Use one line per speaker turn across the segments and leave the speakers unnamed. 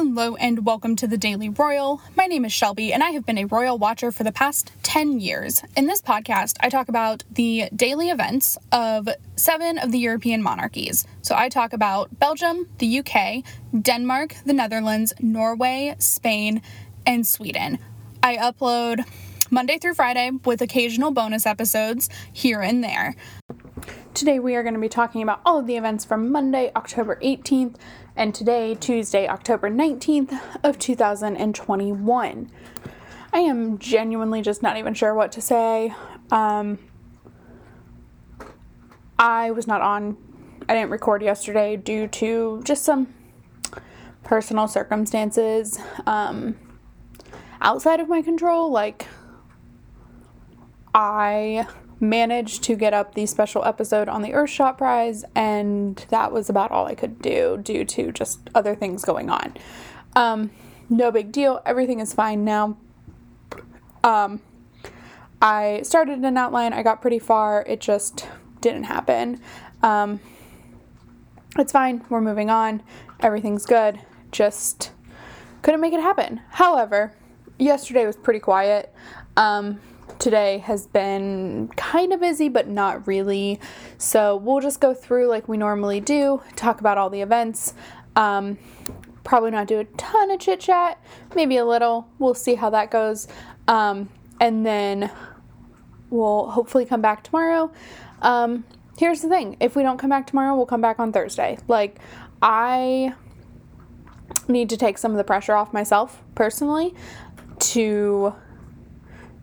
Hello and welcome to the Daily Royal. My name is Shelby and I have been a royal watcher for the past 10 years. In this podcast, I talk about the daily events of seven of the European monarchies. So I talk about Belgium, the UK, Denmark, the Netherlands, Norway, Spain, and Sweden. I upload Monday through Friday with occasional bonus episodes here and there. Today we are going to be talking about all of the events from Monday, October 18th and today, Tuesday, October 19th of 2021. I am genuinely just not even sure what to say. Um, I was not on, I didn't record yesterday due to just some personal circumstances um, outside of my control. Like, I managed to get up the special episode on the Earthshot Prize, and that was about all I could do due to just other things going on. Um, no big deal. Everything is fine now. Um, I started an outline. I got pretty far. It just didn't happen. Um, it's fine. We're moving on. Everything's good. Just couldn't make it happen. However, yesterday was pretty quiet. Um, today has been kind of busy, but not really. So we'll just go through like we normally do, talk about all the events. Um, probably not do a ton of chit chat, maybe a little. We'll see how that goes. Um, and then we'll hopefully come back tomorrow. Um, here's the thing if we don't come back tomorrow, we'll come back on Thursday. Like, I need to take some of the pressure off myself personally to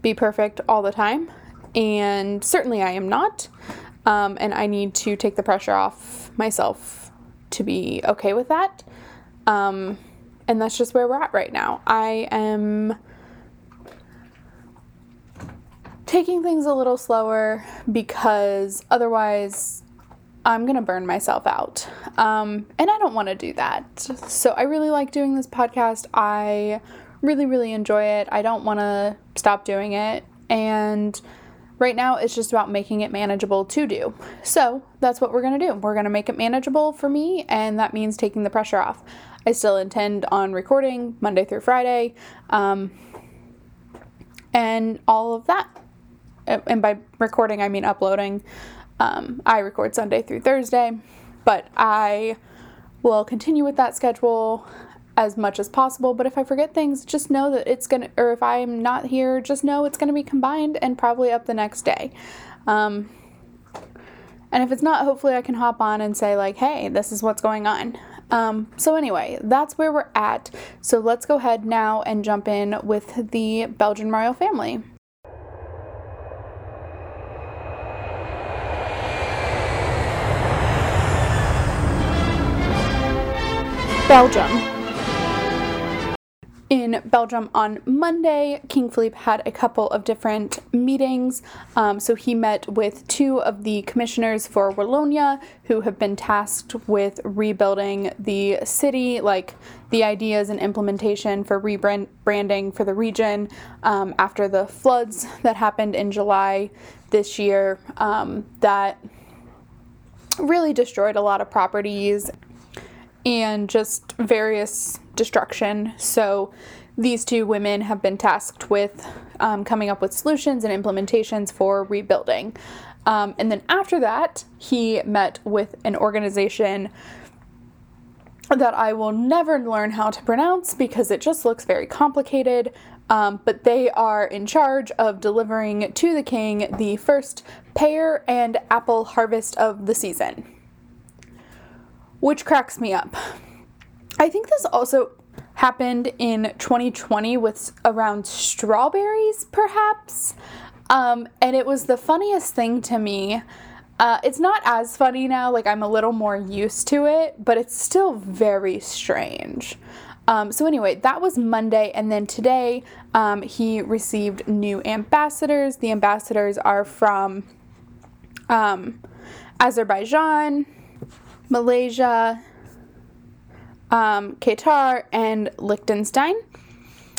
be perfect all the time. And certainly I am not. Um, and I need to take the pressure off myself to be okay with that. Um, and that's just where we're at right now. I am taking things a little slower because otherwise I'm to burn myself out. Um, and I don't want to do that. So I really like doing this podcast. I really, really enjoy it. I don't want to stop doing it. And right now, it's just about making it manageable to do. So that's what we're going to do. We're going to make it manageable for me, and that means taking the pressure off. I still intend on recording Monday through Friday um, and all of that. And by recording, I mean uploading. Um, I record Sunday through Thursday, but I will continue with that schedule as much as possible. But if I forget things, just know that it's gonna, or if I'm not here, just know it's gonna be combined and probably up the next day. Um, and if it's not, hopefully I can hop on and say, like, hey, this is what's going on. Um, so, anyway, that's where we're at. So, let's go ahead now and jump in with the Belgian royal family. Belgium in Belgium on Monday, King Philippe had a couple of different meetings. Um, so he met with two of the commissioners for Wallonia who have been tasked with rebuilding the city, like the ideas and implementation for rebranding for the region um, after the floods that happened in July this year um, that really destroyed a lot of properties and just various destruction. So these two women have been tasked with um, coming up with solutions and implementations for rebuilding. Um, and then after that, he met with an organization that I will never learn how to pronounce because it just looks very complicated. Um, but they are in charge of delivering to the king the first pear and apple harvest of the season, which cracks me up. I think this also happened in 2020 with around strawberries, perhaps. Um, and it was the funniest thing to me. Uh, it's not as funny now, like I'm a little more used to it, but it's still very strange. Um, so, anyway, that was Monday, and then today um, he received new ambassadors. The ambassadors are from um, Azerbaijan, Malaysia, um, Qatar, and Liechtenstein.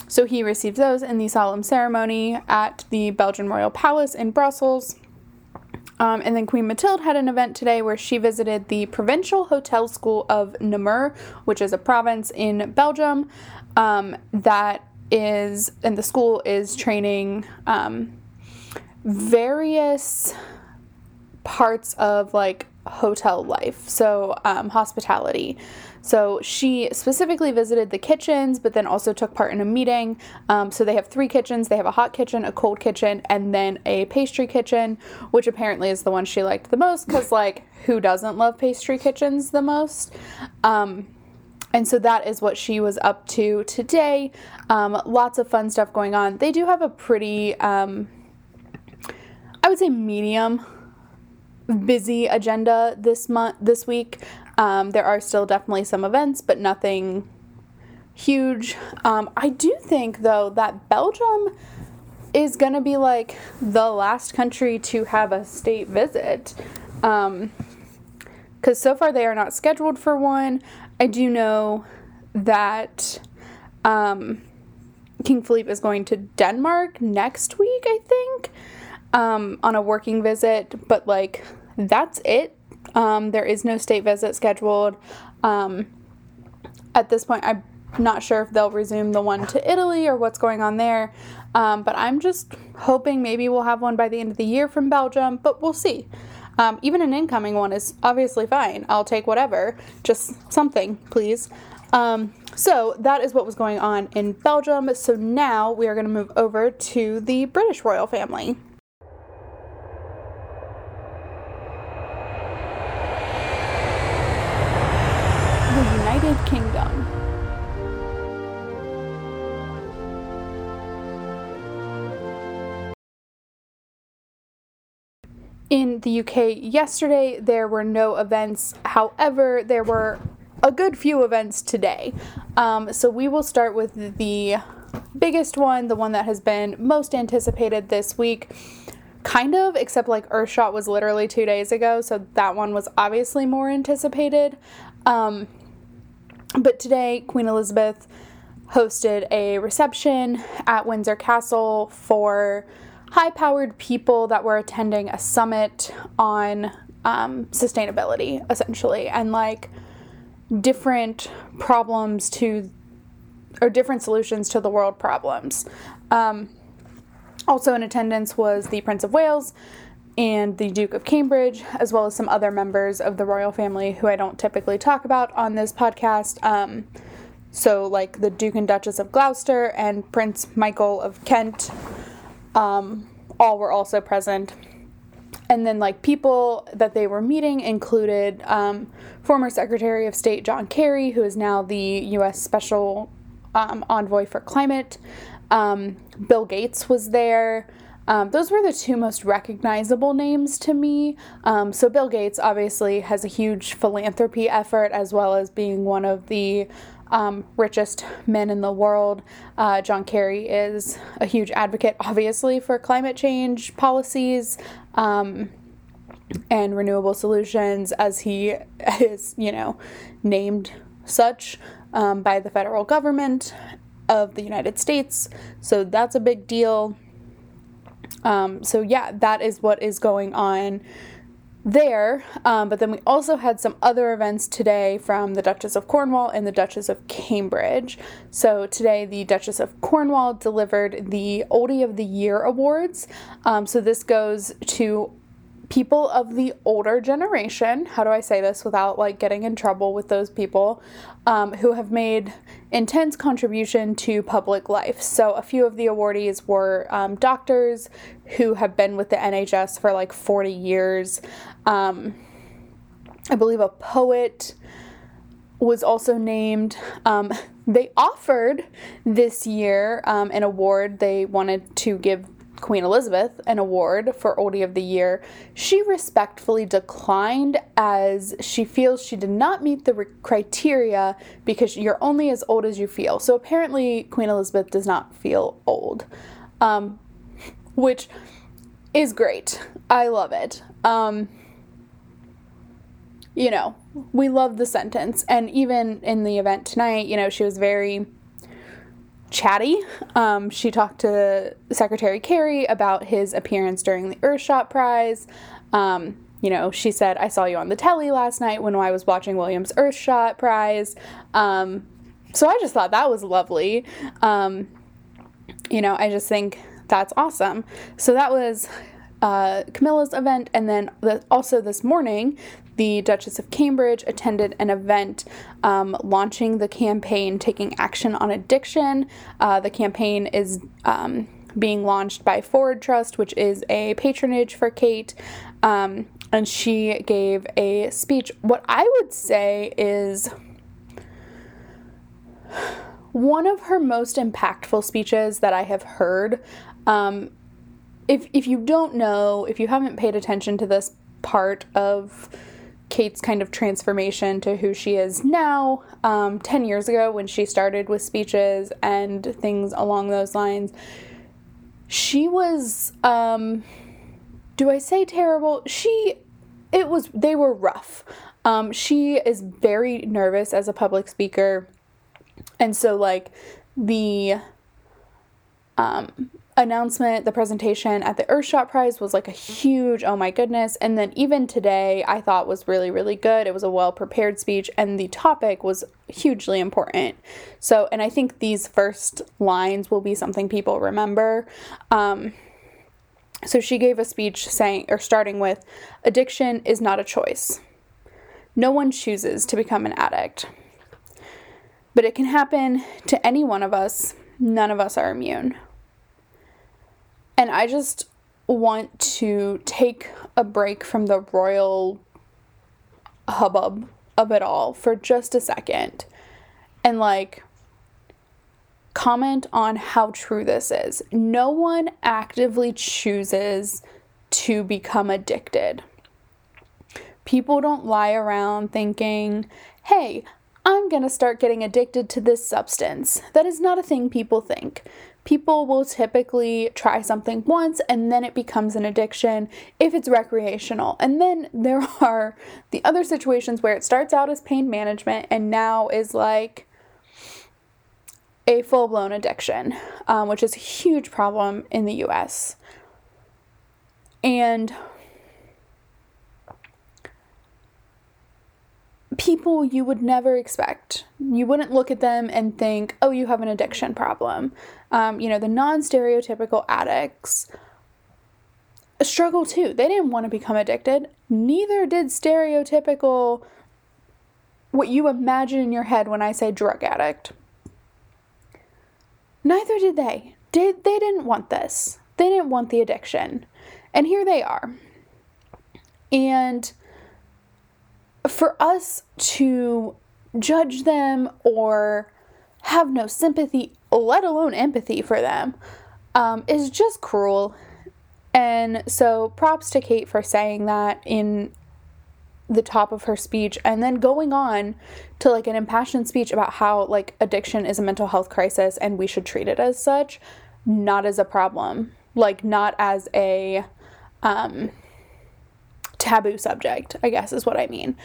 So he received those in the solemn ceremony at the Belgian Royal Palace in Brussels. Um, and then Queen Mathilde had an event today where she visited the Provincial Hotel School of Namur, which is a province in Belgium um, that is, and the school is training um, various parts of like hotel life, so um, hospitality. So she specifically visited the kitchens, but then also took part in a meeting. Um, so they have three kitchens they have a hot kitchen, a cold kitchen, and then a pastry kitchen, which apparently is the one she liked the most because, like, who doesn't love pastry kitchens the most? Um, and so that is what she was up to today. Um, lots of fun stuff going on. They do have a pretty, um, I would say, medium busy agenda this month, this week. Um, there are still definitely some events, but nothing huge. Um, I do think, though, that Belgium is going to be like the last country to have a state visit. Because um, so far they are not scheduled for one. I do know that um, King Philippe is going to Denmark next week, I think, um, on a working visit, but like that's it um, there is no state visit scheduled. Um, at this point, I'm not sure if they'll resume the one to Italy or what's going on there. Um, but I'm just hoping maybe we'll have one by the end of the year from Belgium, but we'll see. Um, even an incoming one is obviously fine. I'll take whatever, just something, please. Um, so that is what was going on in Belgium. So now we are going to move over to the British royal family. In the UK yesterday, there were no events. However, there were a good few events today. Um, so we will start with the biggest one, the one that has been most anticipated this week. Kind of, except like Earthshot was literally two days ago, so that one was obviously more anticipated. Um, but today, Queen Elizabeth hosted a reception at Windsor Castle for high powered people that were attending a summit on um, sustainability, essentially, and like different problems to, or different solutions to the world problems. Um, also in attendance was the Prince of Wales, and the Duke of Cambridge, as well as some other members of the royal family who I don't typically talk about on this podcast. Um, so, like the Duke and Duchess of Gloucester and Prince Michael of Kent, um, all were also present. And then, like, people that they were meeting included um, former Secretary of State John Kerry, who is now the U.S. Special um, Envoy for Climate. Um, Bill Gates was there. Um, those were the two most recognizable names to me. Um, so, Bill Gates obviously has a huge philanthropy effort as well as being one of the um, richest men in the world. Uh, John Kerry is a huge advocate, obviously, for climate change policies um, and renewable solutions, as he is, you know, named such um, by the federal government of the United States. So, that's a big deal. Um, so, yeah, that is what is going on there. Um, but then we also had some other events today from the Duchess of Cornwall and the Duchess of Cambridge. So, today, the Duchess of Cornwall delivered the Oldie of the Year Awards. Um, so, this goes to people of the older generation, how do I say this without like getting in trouble with those people, um, who have made intense contribution to public life. So a few of the awardees were um, doctors who have been with the NHS for like 40 years. Um, I believe a poet was also named. Um, they offered this year um, an award they wanted to give Queen Elizabeth an award for Oldie of the Year, she respectfully declined as she feels she did not meet the re- criteria because you're only as old as you feel. So apparently, Queen Elizabeth does not feel old, um, which is great. I love it. Um, you know, we love the sentence. And even in the event tonight, you know, she was very chatty. Um, she talked to Secretary Kerry about his appearance during the Earthshot Prize. Um, you know, she said, I saw you on the telly last night when I was watching Williams Earthshot Prize. Um, so I just thought that was lovely. Um, you know, I just think that's awesome. So that was uh, Camilla's event. And then the, also this morning, the Duchess of Cambridge attended an event um, launching the campaign Taking Action on Addiction. Uh, the campaign is um, being launched by Forward Trust, which is a patronage for Kate. Um, and she gave a speech. What I would say is one of her most impactful speeches that I have heard. Um, if, if you don't know, if you haven't paid attention to this part of Kate's kind of transformation to who she is now, um, 10 years ago when she started with speeches and things along those lines, she was, um, do I say terrible? She, it was, they were rough. Um, she is very nervous as a public speaker. And so, like, the, um, announcement, the presentation at the Earthshot Prize was like a huge, oh my goodness. And then even today, I thought was really, really good. It was a well prepared speech, and the topic was hugely important. So, and I think these first lines will be something people remember. Um, so she gave a speech saying, or starting with, addiction is not a choice. No one chooses to become an addict. But it can happen to any one of us. None of us are immune. And I just want to take a break from the royal hubbub of it all for just a second and like comment on how true this is. No one actively chooses to become addicted. People don't lie around thinking, hey, I'm gonna start getting addicted to this substance. That is not a thing people think people will typically try something once and then it becomes an addiction if it's recreational. And then there are the other situations where it starts out as pain management and now is like a full blown addiction, um, which is a huge problem in the US. And people you would never expect. You wouldn't look at them and think, oh, you have an addiction problem. Um, you know, the non stereotypical addicts struggle too. They didn't want to become addicted. Neither did stereotypical, what you imagine in your head when I say drug addict. Neither did they. Did they didn't want this. They didn't want the addiction. And here they are. And for us to judge them or have no sympathy, let alone empathy for them, um, is just cruel. And so, props to Kate for saying that in the top of her speech and then going on to like an impassioned speech about how like addiction is a mental health crisis and we should treat it as such not as a problem like not as a um taboo subject, I guess is what I mean.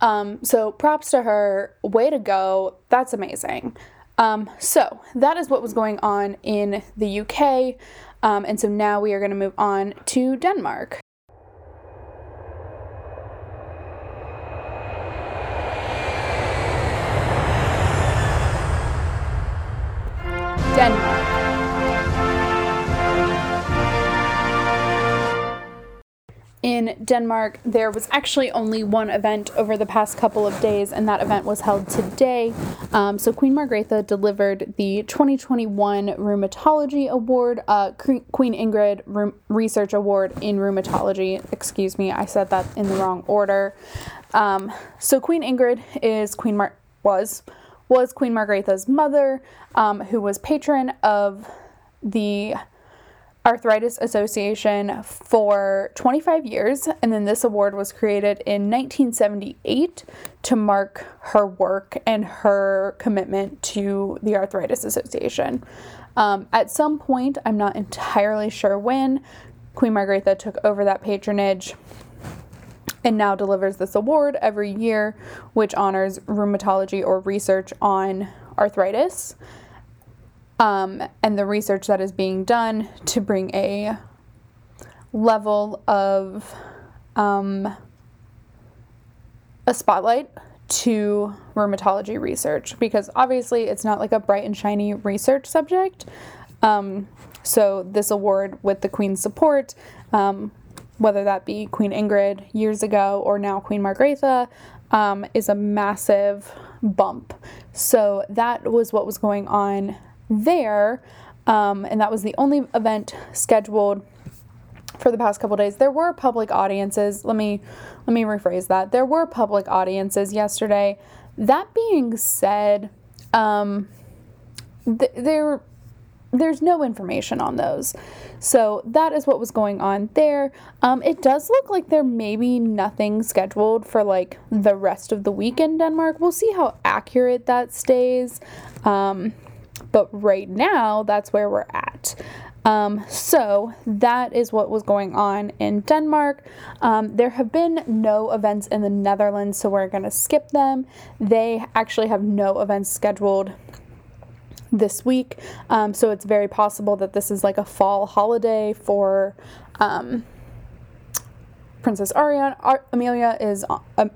Um, so props to her. Way to go. That's amazing. Um, so that is what was going on in the UK. Um, and so now we are going to move on to Denmark. In Denmark, there was actually only one event over the past couple of days, and that event was held today. Um, so, Queen Margrethe delivered the 2021 Rheumatology Award, uh, Queen Ingrid Research Award in Rheumatology. Excuse me, I said that in the wrong order. Um, so, Queen Ingrid is Queen Mar- was was Queen Margrethe's mother, um, who was patron of the Arthritis Association for 25 years, and then this award was created in 1978 to mark her work and her commitment to the Arthritis Association. Um, at some point, I'm not entirely sure when, Queen Margrethe took over that patronage and now delivers this award every year, which honors rheumatology or research on arthritis um, and the research that is being done to bring a level of um, a spotlight to rheumatology research because obviously it's not like a bright and shiny research subject. Um, so, this award, with the Queen's support, um, whether that be Queen Ingrid years ago or now Queen Margrethe, um, is a massive bump. So, that was what was going on there. Um, and that was the only event scheduled for the past couple days. There were public audiences. Let me let me rephrase that. There were public audiences yesterday. That being said, um, th- there there's no information on those. So that is what was going on there. Um, it does look like there may be nothing scheduled for like the rest of the week in Denmark. We'll see how accurate that stays. Um, but right now, that's where we're at. Um, so that is what was going on in Denmark. Um, there have been no events in the Netherlands, so we're going to skip them. They actually have no events scheduled this week. Um, so it's very possible that this is like a fall holiday for um, Princess Ariane. Ar- Amelia is um,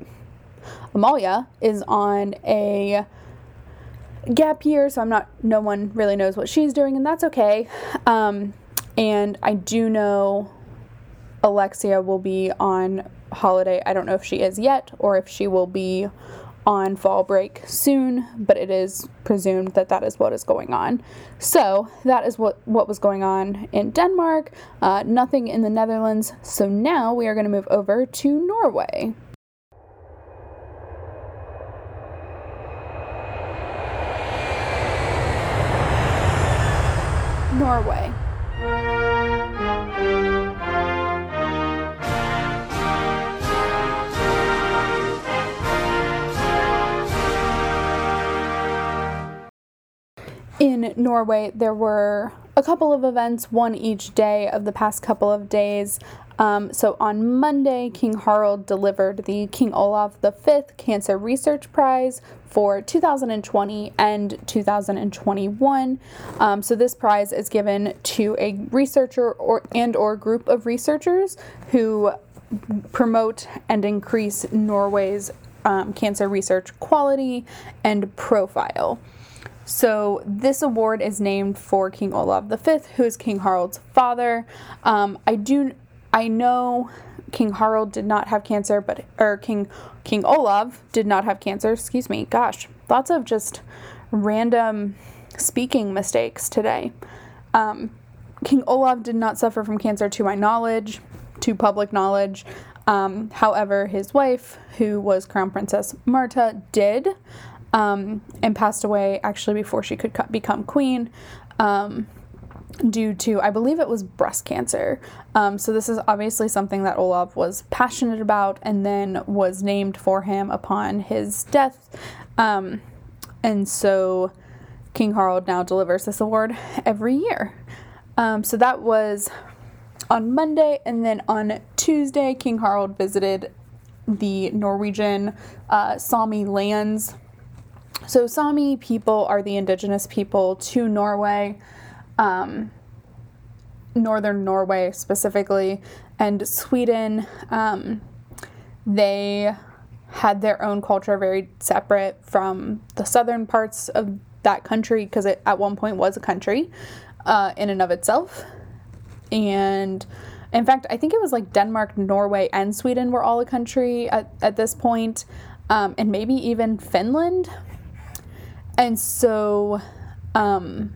Amalia is on a gap year, so I'm not. No one really knows what she's doing, and that's okay. Um, and I do know Alexia will be on holiday. I don't know if she is yet or if she will be on fall break soon, but it is presumed that that is what is going on. So that is what what was going on in Denmark. Uh, nothing in the Netherlands. So now we are going to move over to Norway. Norway. In Norway, there were a couple of events, one each day of the past couple of days. Um, so on Monday, King Harald delivered the King Olav V Cancer Research Prize for 2020 and 2021. Um, so this prize is given to a researcher or and or group of researchers who promote and increase Norway's um, cancer research quality and profile. So this award is named for King Olav V, who is King Harald's father. Um, I do, I know King Harald did not have cancer, but or King King Olav did not have cancer. Excuse me. Gosh, lots of just random speaking mistakes today. Um, King Olav did not suffer from cancer, to my knowledge, to public knowledge. Um, however, his wife, who was Crown Princess Marta, did um, and passed away actually before she could become queen. Um, due to, I believe it was breast cancer. Um, so, this is obviously something that Olav was passionate about and then was named for him upon his death. Um, and so, King Harald now delivers this award every year. Um, so, that was on Monday, and then on Tuesday, King Harald visited the Norwegian uh, Sami lands so, Sami people are the indigenous people to Norway, um, northern Norway specifically, and Sweden. Um, they had their own culture very separate from the southern parts of that country because it at one point was a country uh, in and of itself. And in fact, I think it was like Denmark, Norway, and Sweden were all a country at, at this point, um, and maybe even Finland and so um,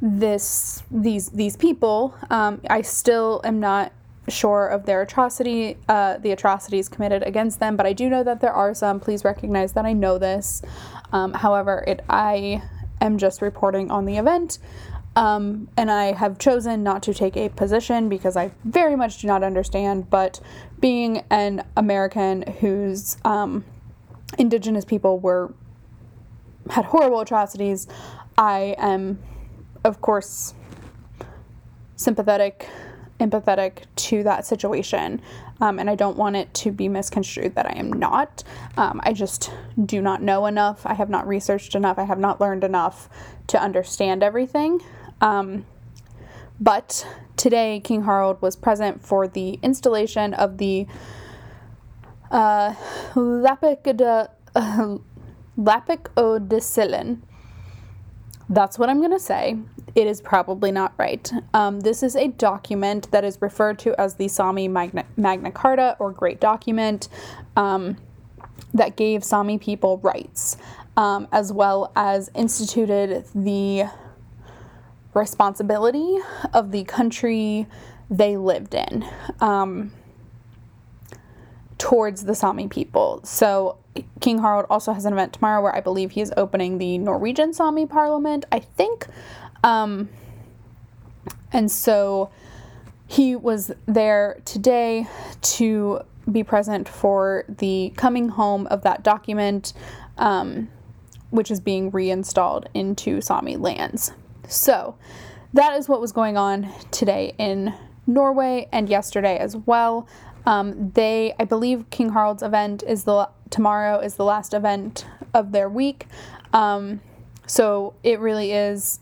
this these these people um, i still am not sure of their atrocity uh, the atrocities committed against them but i do know that there are some please recognize that i know this um, however it i am just reporting on the event um, and I have chosen not to take a position because I very much do not understand. But being an American whose um, indigenous people were had horrible atrocities. I am, of course, sympathetic, empathetic to that situation. Um, and I don't want it to be misconstrued that I am not. Um, I just do not know enough. I have not researched enough. I have not learned enough to understand everything. Um, but today, King Harald was present for the installation of the uh, uh, Lapik That's what I'm going to say. It is probably not right. Um, this is a document that is referred to as the Sami Magna, Magna Carta or Great Document um, that gave Sami people rights, um, as well as instituted the responsibility of the country they lived in um, towards the Sami people. So King Harald also has an event tomorrow where I believe he is opening the Norwegian Sami Parliament. I think. Um, and so he was there today to be present for the coming home of that document, um, which is being reinstalled into Sami lands. So that is what was going on today in Norway and yesterday as well. Um, they, I believe, King Harald's event is the tomorrow is the last event of their week. Um, so it really is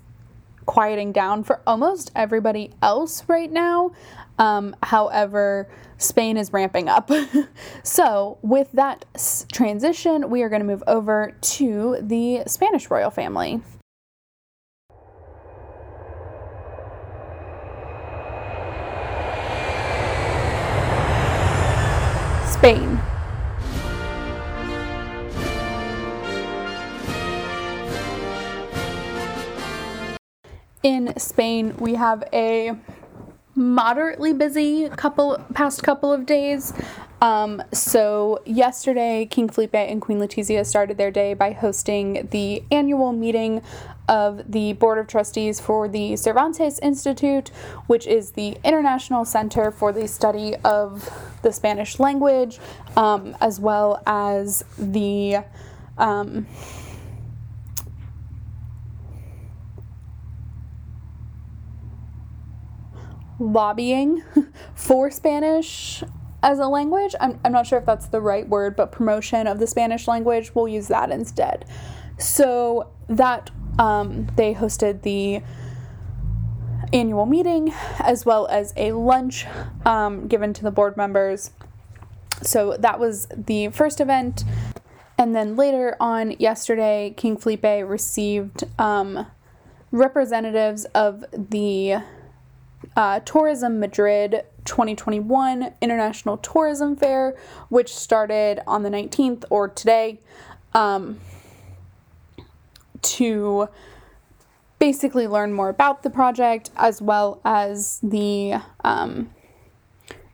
quieting down for almost everybody else right now. Um, however, Spain is ramping up. so, with that transition, we are going to move over to the Spanish royal family. In Spain, we have a moderately busy couple past couple of days. Um, so yesterday, King Felipe and Queen Letizia started their day by hosting the annual meeting of the Board of Trustees for the Cervantes Institute, which is the International Center for the Study of the Spanish Language, um, as well as the um, lobbying for Spanish as a language. I'm, I'm not sure if that's the right word, but promotion of the Spanish language, we'll use that instead. So that um, they hosted the annual meeting as well as a lunch um, given to the board members. So that was the first event. And then later on yesterday, King Felipe received um, representatives of the uh, Tourism Madrid 2021 International Tourism Fair, which started on the 19th or today, um, to basically learn more about the project as well as the um,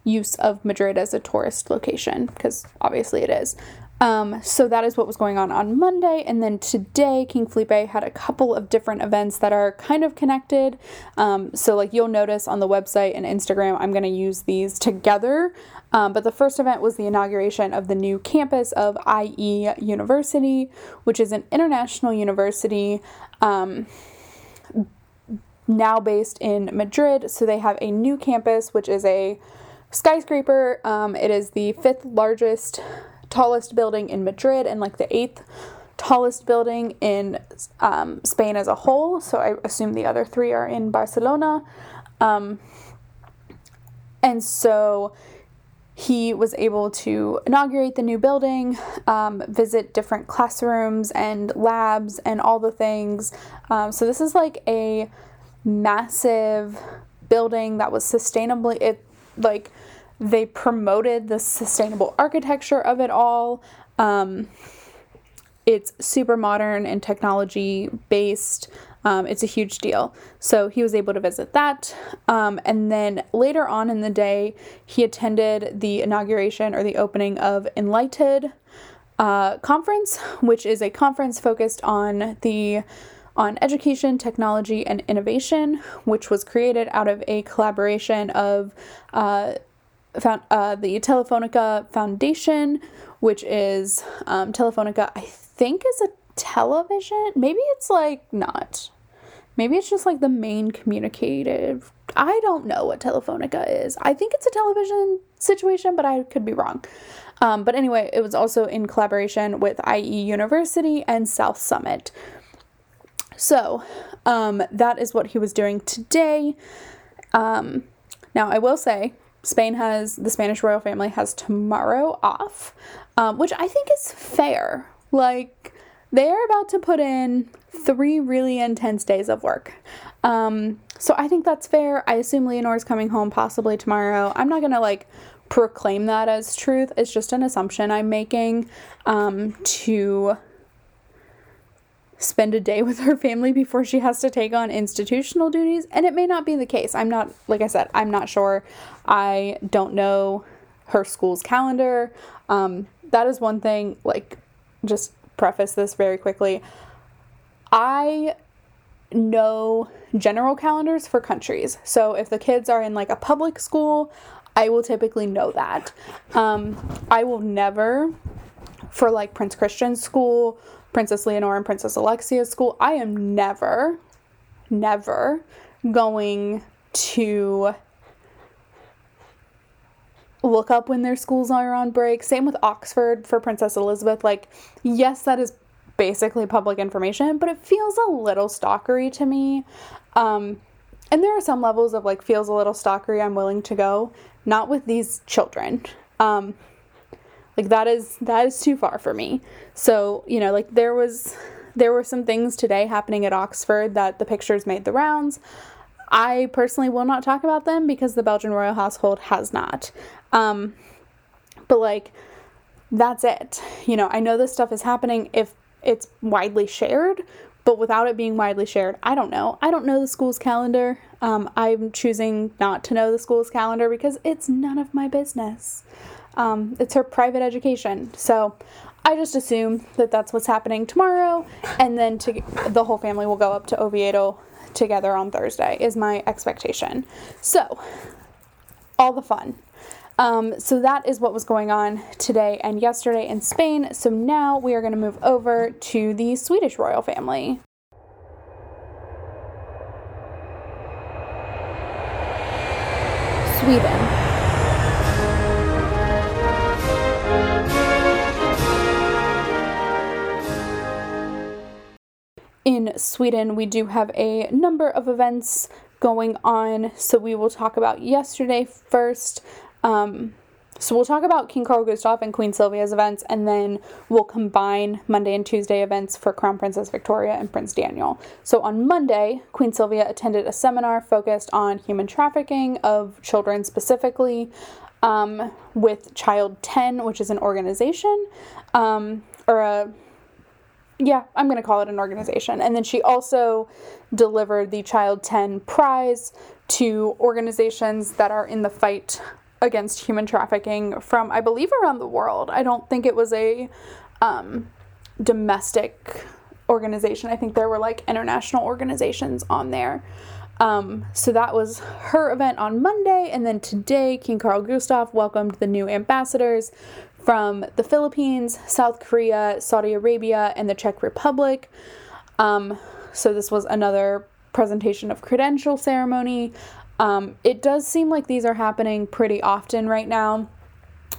use of Madrid as a tourist location, because obviously it is. Um, so that is what was going on on Monday. And then today, King Felipe had a couple of different events that are kind of connected. Um, so, like you'll notice on the website and Instagram, I'm going to use these together. Um, but the first event was the inauguration of the new campus of IE University, which is an international university um, now based in Madrid. So, they have a new campus, which is a skyscraper. Um, it is the fifth largest tallest building in Madrid and like the eighth tallest building in um, Spain as a whole. So I assume the other three are in Barcelona. Um, and so he was able to inaugurate the new building, um, visit different classrooms and labs and all the things. Um, so this is like a massive building that was sustainably it like they promoted the sustainable architecture of it all. Um, it's super modern and technology based. Um, it's a huge deal. So he was able to visit that. Um, and then later on in the day, he attended the inauguration or the opening of EnlightED uh, Conference, which is a conference focused on the on education, technology, and innovation, which was created out of a collaboration of uh, found, uh, the Telefonica Foundation, which is um, Telefonica, I think, is a television. Maybe it's like not. Maybe it's just like the main communicative. I don't know what Telefonica is. I think it's a television situation, but I could be wrong. Um, but anyway, it was also in collaboration with IE University and South Summit. So um, that is what he was doing today. Um, Now, I will say, Spain has, the Spanish royal family has tomorrow off, um, which I think is fair. Like, they are about to put in three really intense days of work. Um, so I think that's fair. I assume Leonor's coming home possibly tomorrow. I'm not gonna like proclaim that as truth. It's just an assumption I'm making um, to spend a day with her family before she has to take on institutional duties. And it may not be the case. I'm not, like I said, I'm not sure. I don't know her school's calendar. Um, that is one thing, like, just preface this very quickly. I know general calendars for countries. So if the kids are in like a public school, I will typically know that. Um, I will never, for like Prince Christian school, Princess Leonor and Princess Alexia's school, I am never, never going to look up when their schools are on break. Same with Oxford for Princess Elizabeth. Like, yes, that is basically public information, but it feels a little stalkery to me. Um, and there are some levels of like feels a little stalkery I'm willing to go, not with these children. Um, like that is that is too far for me. So, you know, like there was there were some things today happening at Oxford that the pictures made the rounds. I personally will not talk about them because the Belgian royal household has not. Um, but like, that's it. You know, I know this stuff is happening if it's widely shared, but without it being widely shared, I don't know. I don't know the school's calendar. Um, I'm choosing not to know the school's calendar because it's none of my business. Um, it's her private education. So I just assume that that's what's happening tomorrow, and then to, the whole family will go up to Oviedo together on Thursday, is my expectation. So, all the fun. Um, so that is what was going on today and yesterday in Spain. So now we are going to move over to the Swedish royal family. Sweden. In Sweden, we do have a number of events going on. So we will talk about yesterday first. Um, so we'll talk about King Carl Gustaf and Queen Sylvia's events, and then we'll combine Monday and Tuesday events for Crown Princess Victoria and Prince Daniel. So on Monday, Queen Sylvia attended a seminar focused on human trafficking of children specifically um, with Child 10, which is an organization um, or a yeah, I'm going to call it an organization. And then she also delivered the Child 10 prize to organizations that are in the fight against human trafficking from, I believe, around the world. I don't think it was a um, domestic organization. I think there were like international organizations on there. Um, so that was her event on Monday. And then today, King Carl Gustav welcomed the new ambassadors from the Philippines, South Korea, Saudi Arabia, and the Czech Republic. Um, so this was another presentation of credential ceremony. Um, it does seem like these are happening pretty often right now,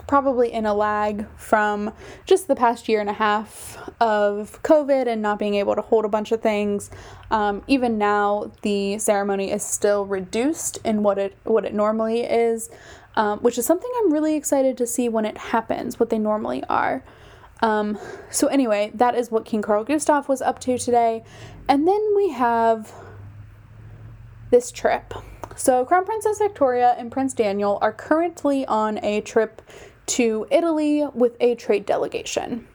probably in a lag from just the past year and a half of COVID and not being able to hold a bunch of things. Um, even now, the ceremony is still reduced in what it what it normally is, um, which is something I'm really excited to see when it happens. What they normally are. Um, so anyway, that is what King Carl Gustav was up to today, and then we have this trip. So, Crown Princess Victoria and Prince Daniel are currently on a trip to Italy with a trade delegation.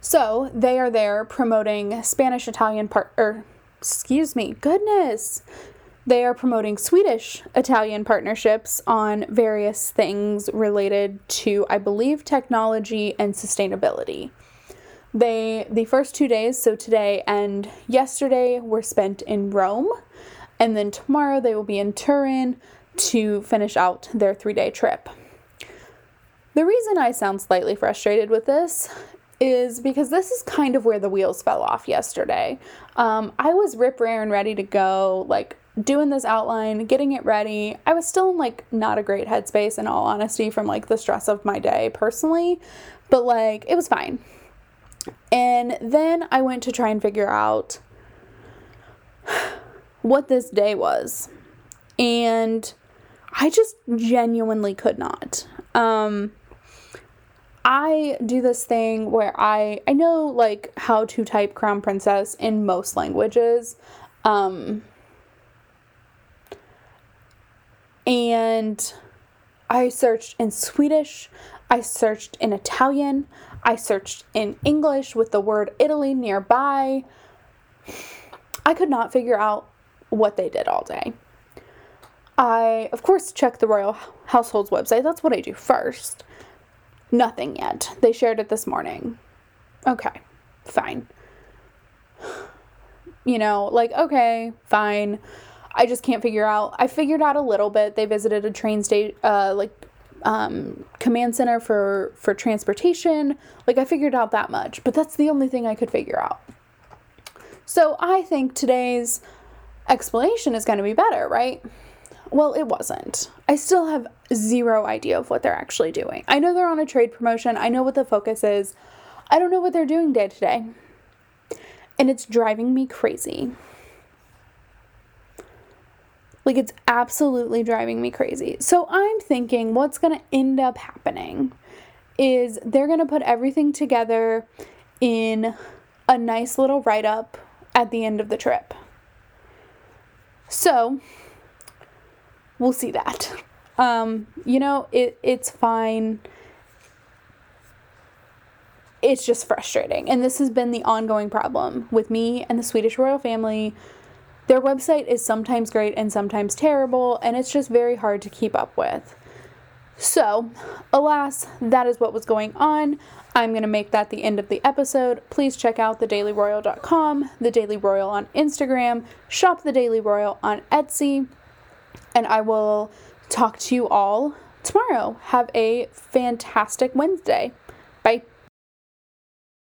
So, they are there promoting Spanish Italian part or excuse me, goodness. They are promoting Swedish Italian partnerships on various things related to, I believe, technology and sustainability. They the first 2 days, so today and yesterday were spent in Rome and then tomorrow they will be in Turin to finish out their three day trip. The reason I sound slightly frustrated with this is because this is kind of where the wheels fell off yesterday. Um, I was rip raring ready to go, like doing this outline, getting it ready. I was still in like not a great headspace in all honesty from like the stress of my day personally, but like it was fine. And then I went to try and figure out what this day was. And I just genuinely could not. Um, I do this thing where I I know like how to type crown princess in most languages. Um, and I searched in Swedish, I searched in Italian, I searched in English with the word Italy nearby. I could not figure out what they did all day. I, of course, checked the royal household's website. That's what I do first. Nothing yet. They shared it this morning. Okay, fine. You know, like, okay, fine. I just can't figure out. I figured out a little bit. They visited a train state, uh, like, um, command center for for transportation. Like, I figured out that much, but that's the only thing I could figure out. So I think today's explanation is going to be better, right? Well, it wasn't. I still have zero idea of what they're actually doing. I know they're on a trade promotion, I know what the focus is. I don't know what they're doing day to day. And it's driving me crazy. Like, it's absolutely driving me crazy. So, I'm thinking what's going to end up happening is they're going to put everything together in a nice little write up at the end of the trip. So, we'll see that. Um, you know, it it's fine. It's just frustrating. And this has been the ongoing problem with me and the Swedish royal family. Their website is sometimes great and sometimes terrible, and it's just very hard to keep up with. So, alas, that is what was going on. I'm going to make that the end of the episode. Please check out thedailyroyal.com, The Daily Royal on Instagram, shop The Daily Royal on Etsy and I will talk to you all tomorrow. Have a fantastic Wednesday. Bye.